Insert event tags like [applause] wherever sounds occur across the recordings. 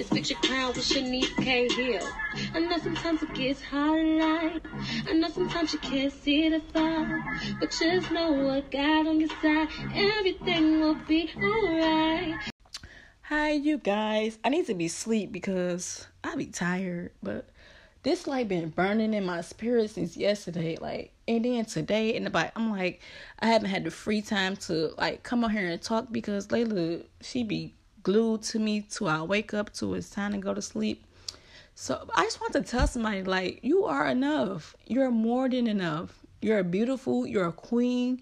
It's fix your crown with Shanice K. Hill. I know sometimes it gets hard in life. I know sometimes you can't see the fire. But just know what God on your side. Everything will be alright. Hi, you guys. I need to be sleep because I be tired, but this like been burning in my spirit since yesterday. Like, and then today and bike, I'm like, I haven't had the free time to like come on here and talk because Layla, she be glued to me till I wake up till it's time to go to sleep. So I just want to tell somebody like, you are enough. You're more than enough. You're beautiful. You're a queen.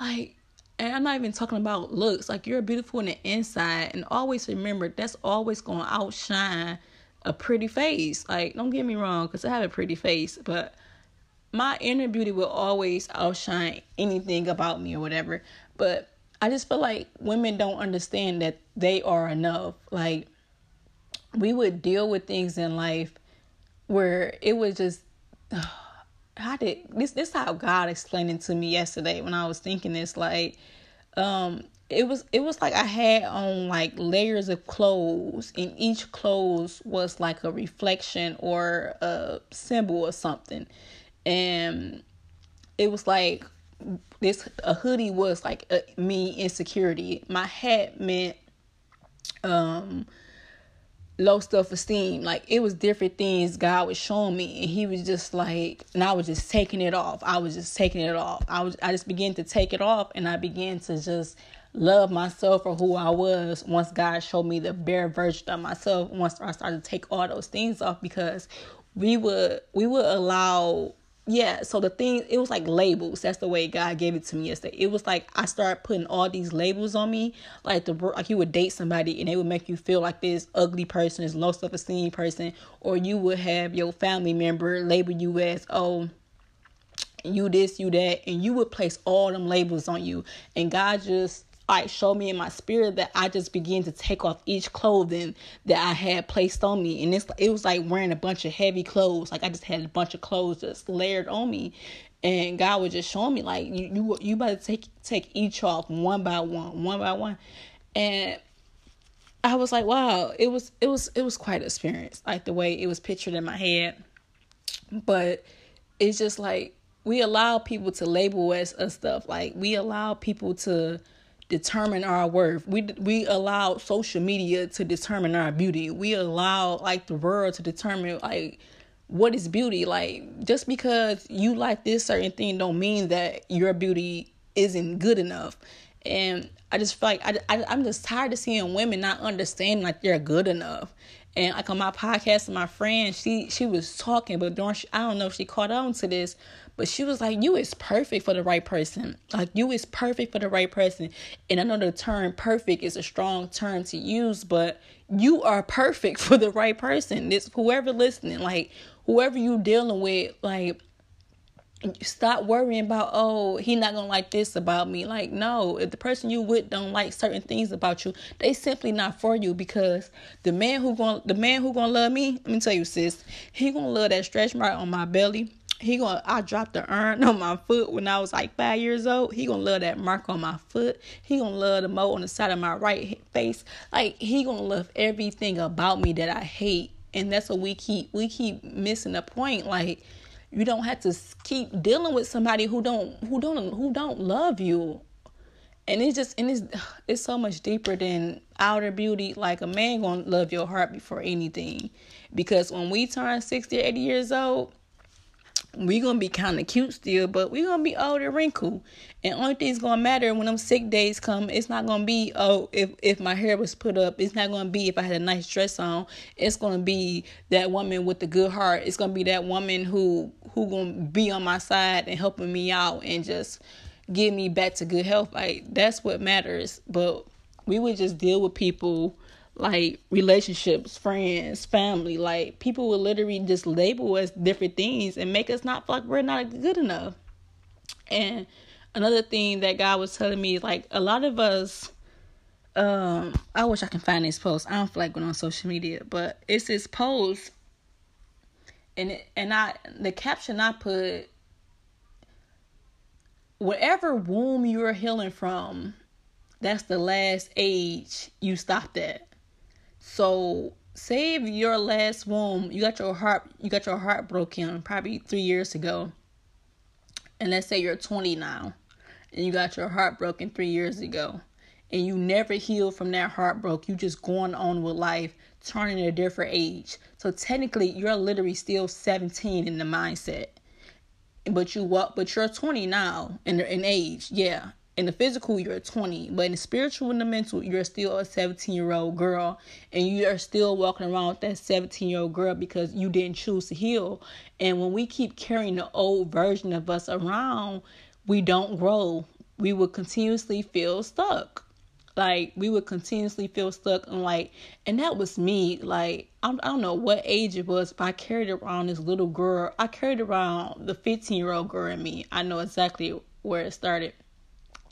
Like, and I'm not even talking about looks. Like, you're beautiful in the inside. And always remember, that's always to outshine a pretty face. Like, don't get me wrong, because I have a pretty face, but my inner beauty will always outshine anything about me or whatever. But I just feel like women don't understand that they are enough. Like, we would deal with things in life where it was just. [sighs] How did this this how God explained it to me yesterday when I was thinking this like um it was it was like I had on like layers of clothes and each clothes was like a reflection or a symbol or something. And it was like this a hoodie was like a, me insecurity. My hat meant um low self esteem. Like it was different things God was showing me, and He was just like, and I was just taking it off. I was just taking it off. I was, I just began to take it off, and I began to just love myself for who I was once God showed me the bare version of myself. Once I started to take all those things off, because we would we would allow yeah so the thing it was like labels. That's the way god gave it to me yesterday. It was like i started putting all these labels on me. Like the like you would date somebody and they would make you feel like this ugly person this low self-esteem person or you would have your family member label you as oh you this you that and you would place all them labels on you. And god just like showed me in my spirit that I just began to take off each clothing that I had placed on me. And it's it was like wearing a bunch of heavy clothes. Like I just had a bunch of clothes just layered on me. And God was just showing me like you you you better take take each off one by one, one by one. And I was like, wow, it was it was it was quite an experience, like the way it was pictured in my head. But it's just like we allow people to label us, us stuff. Like we allow people to determine our worth. We we allow social media to determine our beauty. We allow like the world to determine like what is beauty. Like just because you like this certain thing don't mean that your beauty isn't good enough. And I just feel like I, I I'm just tired of seeing women not understanding like they're good enough. And like on my podcast, with my friend, she she was talking, but during I don't know if she caught on to this, but she was like, You is perfect for the right person. Like, you is perfect for the right person. And I know the term perfect is a strong term to use, but you are perfect [laughs] for the right person. This whoever listening, like, whoever you dealing with, like, stop worrying about oh he not gonna like this about me like no if the person you with don't like certain things about you they simply not for you because the man who gonna the man who gonna love me let me tell you sis he gonna love that stretch mark on my belly he gonna I dropped the urn [laughs] on my foot when I was like five years old. He gonna love that mark on my foot. He gonna love the mole on the side of my right face. Like he gonna love everything about me that I hate. And that's what we keep we keep missing the point. Like you don't have to keep dealing with somebody who don't who don't who don't love you. And it's just and it's [sighs] it's so much deeper than outer beauty. Like a man gonna love your heart before anything. Because when we turn 60 or 80 years old, we gonna be kind of cute still, but we gonna be old and wrinkled. And only thing's gonna matter when them sick days come. It's not gonna be oh if if my hair was put up. It's not gonna be if I had a nice dress on. It's gonna be that woman with the good heart. It's gonna be that woman who who gonna be on my side and helping me out and just get me back to good health. Like that's what matters. But we would just deal with people like relationships, friends, family. Like people will literally just label us different things and make us not feel like we're not good enough. And another thing that God was telling me is like a lot of us um I wish I can find this post. I don't feel like going on social media, but it's this post and it, and I the caption I put whatever womb you're healing from, that's the last age you stopped at. So save your last womb. You got your heart you got your heart broken probably three years ago. And let's say you're 20 now and you got your heart broken three years ago. And you never healed from that heartbreak. You just going on with life, turning a different age. So technically you're literally still 17 in the mindset. But you what but you're 20 now in in age, yeah in the physical you're 20 but in the spiritual and the mental you're still a 17 year old girl and you are still walking around with that 17 year old girl because you didn't choose to heal. And when we keep carrying the old version of us around we don't grow. We will continuously feel stuck. Like we would continuously feel stuck and like and that was me. Like I, I don't know what age it was but i carried around this little girl. I carried around the 15 year old girl in me. I know exactly where it started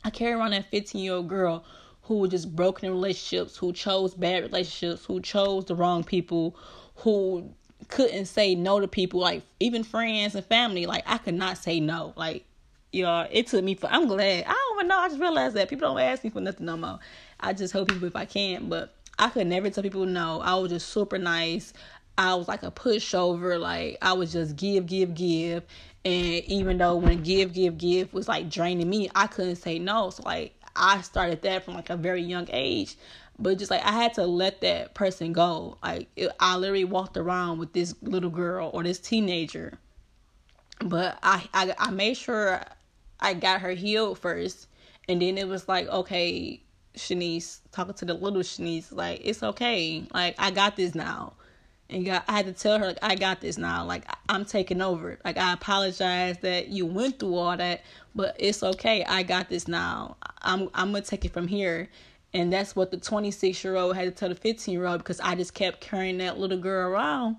I carry around that 15 year old girl who was just broken in relationships, who chose bad relationships, who chose the wrong people, who couldn't say no to people, like even friends and family. Like I could not say no. Like, know, it took me for I'm glad. I don't even know, I just realized that people don't ask me for nothing no more. I just help people if I can, but I could never tell people no. I was just super nice. I was like a pushover, like I was just give, give, give. And even though when give, give, give was like draining me, I couldn't say no. So like I started that from like a very young age. But just like I had to let that person go. Like it, I literally walked around with this little girl or this teenager. But I, I I made sure I got her healed first. And then it was like, okay, Shanice, talking to the little Shanice, like, it's okay. Like, I got this now and got I had to tell her like I got this now. Like I'm taking over. Like I apologize that you went through all that, but it's okay. I got this now. I'm I'm gonna take it from here. And that's what the 26 year old had to tell the 15 year old because I just kept carrying that little girl around.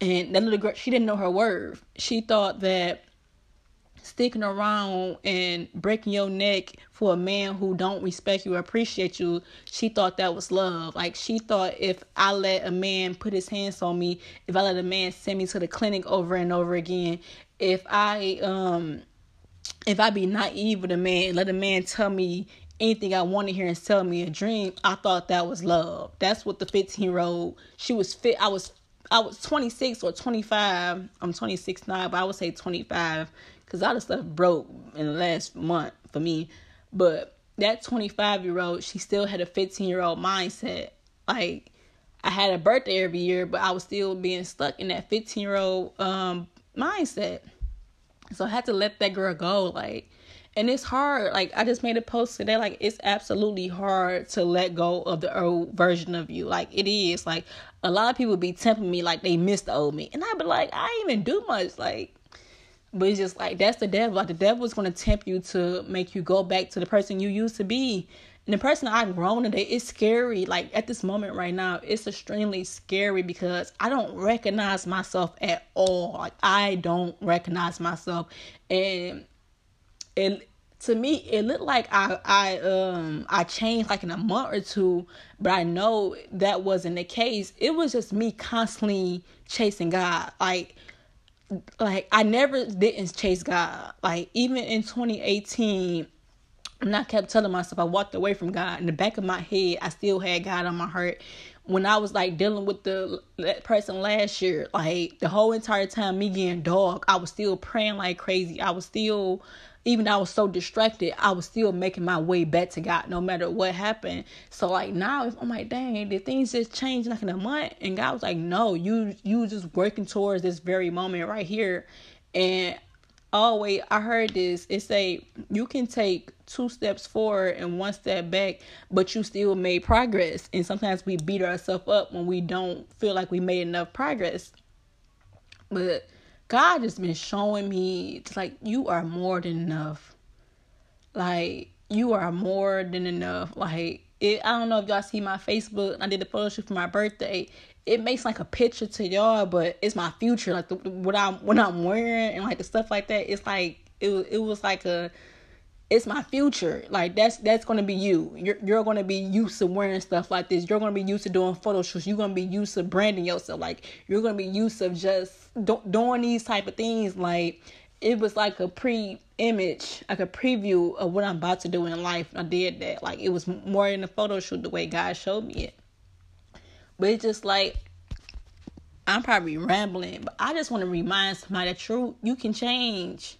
And that little girl, she didn't know her worth. She thought that sticking around and breaking your neck for a man who don't respect you or appreciate you, she thought that was love. Like she thought if I let a man put his hands on me, if I let a man send me to the clinic over and over again, if I um if I be naive with a man, let a man tell me anything I want to hear and tell me a dream, I thought that was love. That's what the 15 year old she was fit. I was I was 26 or 25. I'm 26 now, but I would say 25 because all the stuff broke in the last month for me. But that 25 year old, she still had a 15 year old mindset. Like, I had a birthday every year, but I was still being stuck in that 15 year old um, mindset. So I had to let that girl go. Like, and it's hard. Like, I just made a post today. Like, it's absolutely hard to let go of the old version of you. Like, it is. Like, a lot of people be tempting me like they miss the old me. And I be like, I ain't even do much. Like, but it's just like that's the devil. Like the devil is gonna tempt you to make you go back to the person you used to be. And the person I've grown today is scary. Like at this moment right now, it's extremely scary because I don't recognize myself at all. Like I don't recognize myself. And it to me it looked like I I um I changed like in a month or two, but I know that wasn't the case. It was just me constantly chasing God. Like like I never didn't chase God. Like even in 2018, and I kept telling myself I walked away from God. In the back of my head, I still had God on my heart. When I was like dealing with the that person last year, like the whole entire time me getting dog, I was still praying like crazy. I was still even though I was so distracted, I was still making my way back to God no matter what happened. So like now if I'm like, dang, did things just change like in a month? And God was like, No, you you just working towards this very moment right here. And Oh, always I heard this, it say you can take two steps forward and one step back, but you still made progress. And sometimes we beat ourselves up when we don't feel like we made enough progress. But God has been showing me it's like you are more than enough. Like you are more than enough. Like it, I don't know if y'all see my Facebook. I did a photo shoot for my birthday. It makes like a picture to y'all, but it's my future. Like the, what I'm what I'm wearing and like the stuff like that. It's like it it was like a it's my future. Like that's that's gonna be you. You're you're gonna be used to wearing stuff like this. You're gonna be used to doing photo shoots. You're gonna be used to branding yourself. Like you're gonna be used to just do, doing these type of things. Like it was like a pre image, like a preview of what I'm about to do in life. I did that. Like it was more in the photo shoot the way God showed me it. But it's just like I'm probably rambling, but I just want to remind somebody that you you can change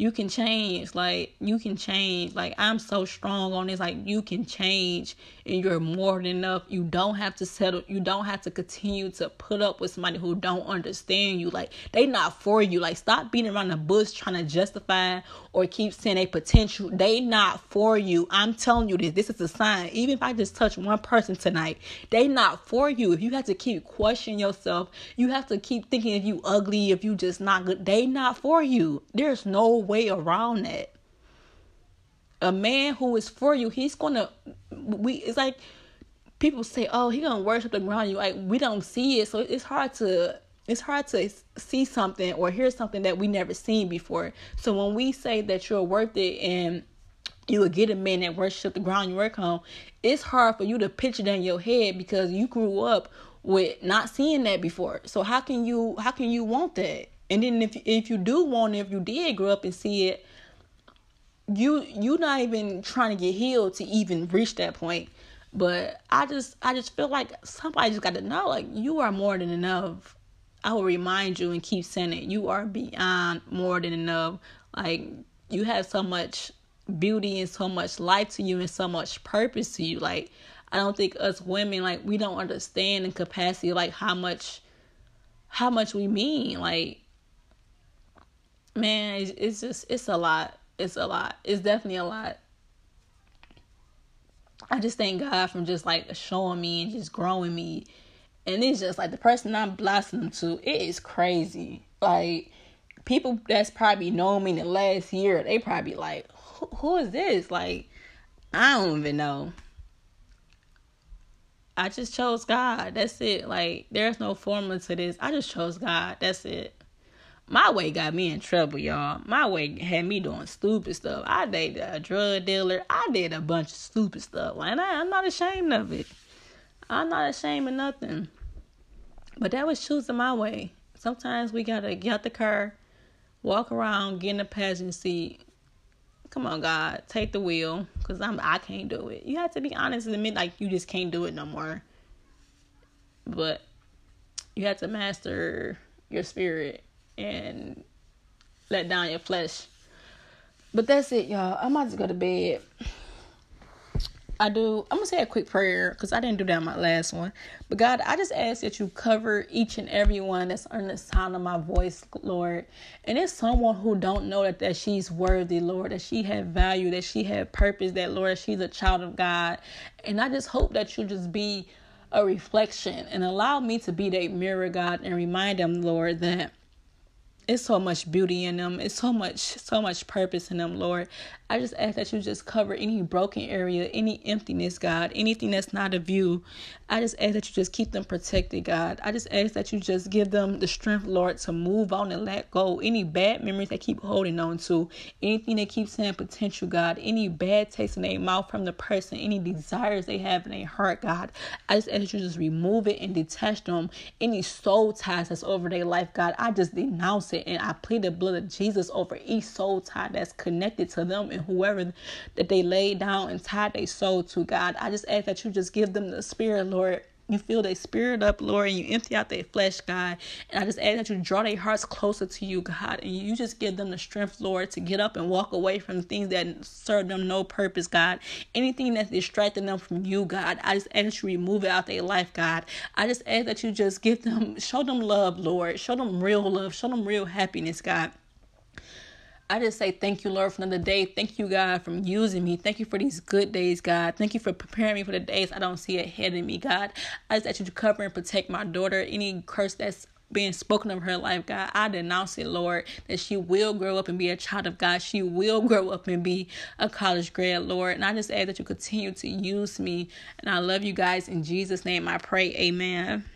you can change like you can change. Like i'm so strong on this like you can change and you're more than enough. You don't have to settle you don't have to continue to put up with somebody who don't understand you. Like they not for you. Like stop beating around the bush trying to justify or keep saying a potential. They not for you. I'm telling you this. This is a sign. Even if i just touch one person tonight they not for you. If you have to keep questioning yourself you have to keep thinking if you ugly if you just not good they not for you. There's no way around that. A man who is for you, he's gonna we it's like people say, Oh, he gonna worship the ground you like we don't see it, so it's hard to it's hard to see something or hear something that we never seen before. So when we say that you're worth it and you would get a man that worship the ground you work on, it's hard for you to picture that in your head because you grew up with not seeing that before. So how can you how can you want that? And then if if you do want if you did grow up and see it, you you not even trying to get healed to even reach that point. But I just I just feel like somebody just got to know like you are more than enough. I will remind you and keep saying it. You are beyond more than enough. Like you have so much beauty and so much life to you and so much purpose to you. Like I don't think us women like we don't understand the capacity like how much how much we mean. Like man, it's, just it's a lot. It's a lot. It's definitely a lot. I just thank God from just like showing me and just growing me. And it's just like the person I'm blossoming to, it is crazy. Like people that's probably known me in the last year, they probably like, who, who is this? Like, I don't even know. I just chose God. That's it. Like, there's no formula to this. I just chose God. That's it. My way got me in trouble, y'all. My way had me doing stupid stuff. I dated a drug dealer. I did a bunch of stupid stuff. And I, I'm not ashamed of it. I'm not ashamed of nothing. But that was choosing my way. Sometimes we gotta get out the car, walk around, get in the passenger seat. Come on, God, take the wheel, cause I'm I can't do it. You have to be honest and admit like you just can't do it no more. But you have to master your spirit and let down your flesh. But that's it, y'all. I'm about to go to bed. I do. I'm gonna say a quick prayer because I didn't do that my last one. But God, I just ask that you cover each and every one that's on the sound of my voice, Lord. And it's someone who don't know that that she's worthy, Lord, that she had value, that she had purpose, that Lord, she's a child of God. And I just hope that you just be a reflection and allow me to be that mirror, God, and remind them, Lord, that it's so much beauty in them. It's so much, so much purpose in them, Lord. I just ask that you just cover any broken area, any emptiness, God, anything that's not of you. I just ask that you just keep them protected, God. I just ask that you just give them the strength, Lord, to move on and let go. Any bad memories they keep holding on to, anything they keep saying potential, God, any bad taste in their mouth from the person, any desires they have in their heart, God. I just ask that you just remove it and detach them. Any soul ties that's over their life, God, I just denounce and I plead the blood of Jesus over each soul tie that's connected to them and whoever that they laid down and tied their soul to, God. I just ask that you just give them the spirit, Lord. You fill their spirit up, Lord, and you empty out their flesh, God. And I just ask that you draw their hearts closer to you, God. And you just give them the strength, Lord, to get up and walk away from things that serve them no purpose, God. Anything that's distracting them from you, God. I just ask that you remove it out their life, God. I just ask that you just give them, show them love, Lord. Show them real love. Show them real happiness, God. I just say thank you, Lord, for another day. Thank you, God, for using me. Thank you for these good days, God. Thank you for preparing me for the days I don't see ahead of me, God. I just ask you to cover and protect my daughter. Any curse that's being spoken of her life, God. I denounce it, Lord, that she will grow up and be a child of God. She will [laughs] grow up and be a college grad, Lord. And I just ask that you continue to use me. And I love you guys. In Jesus' name I pray. Amen.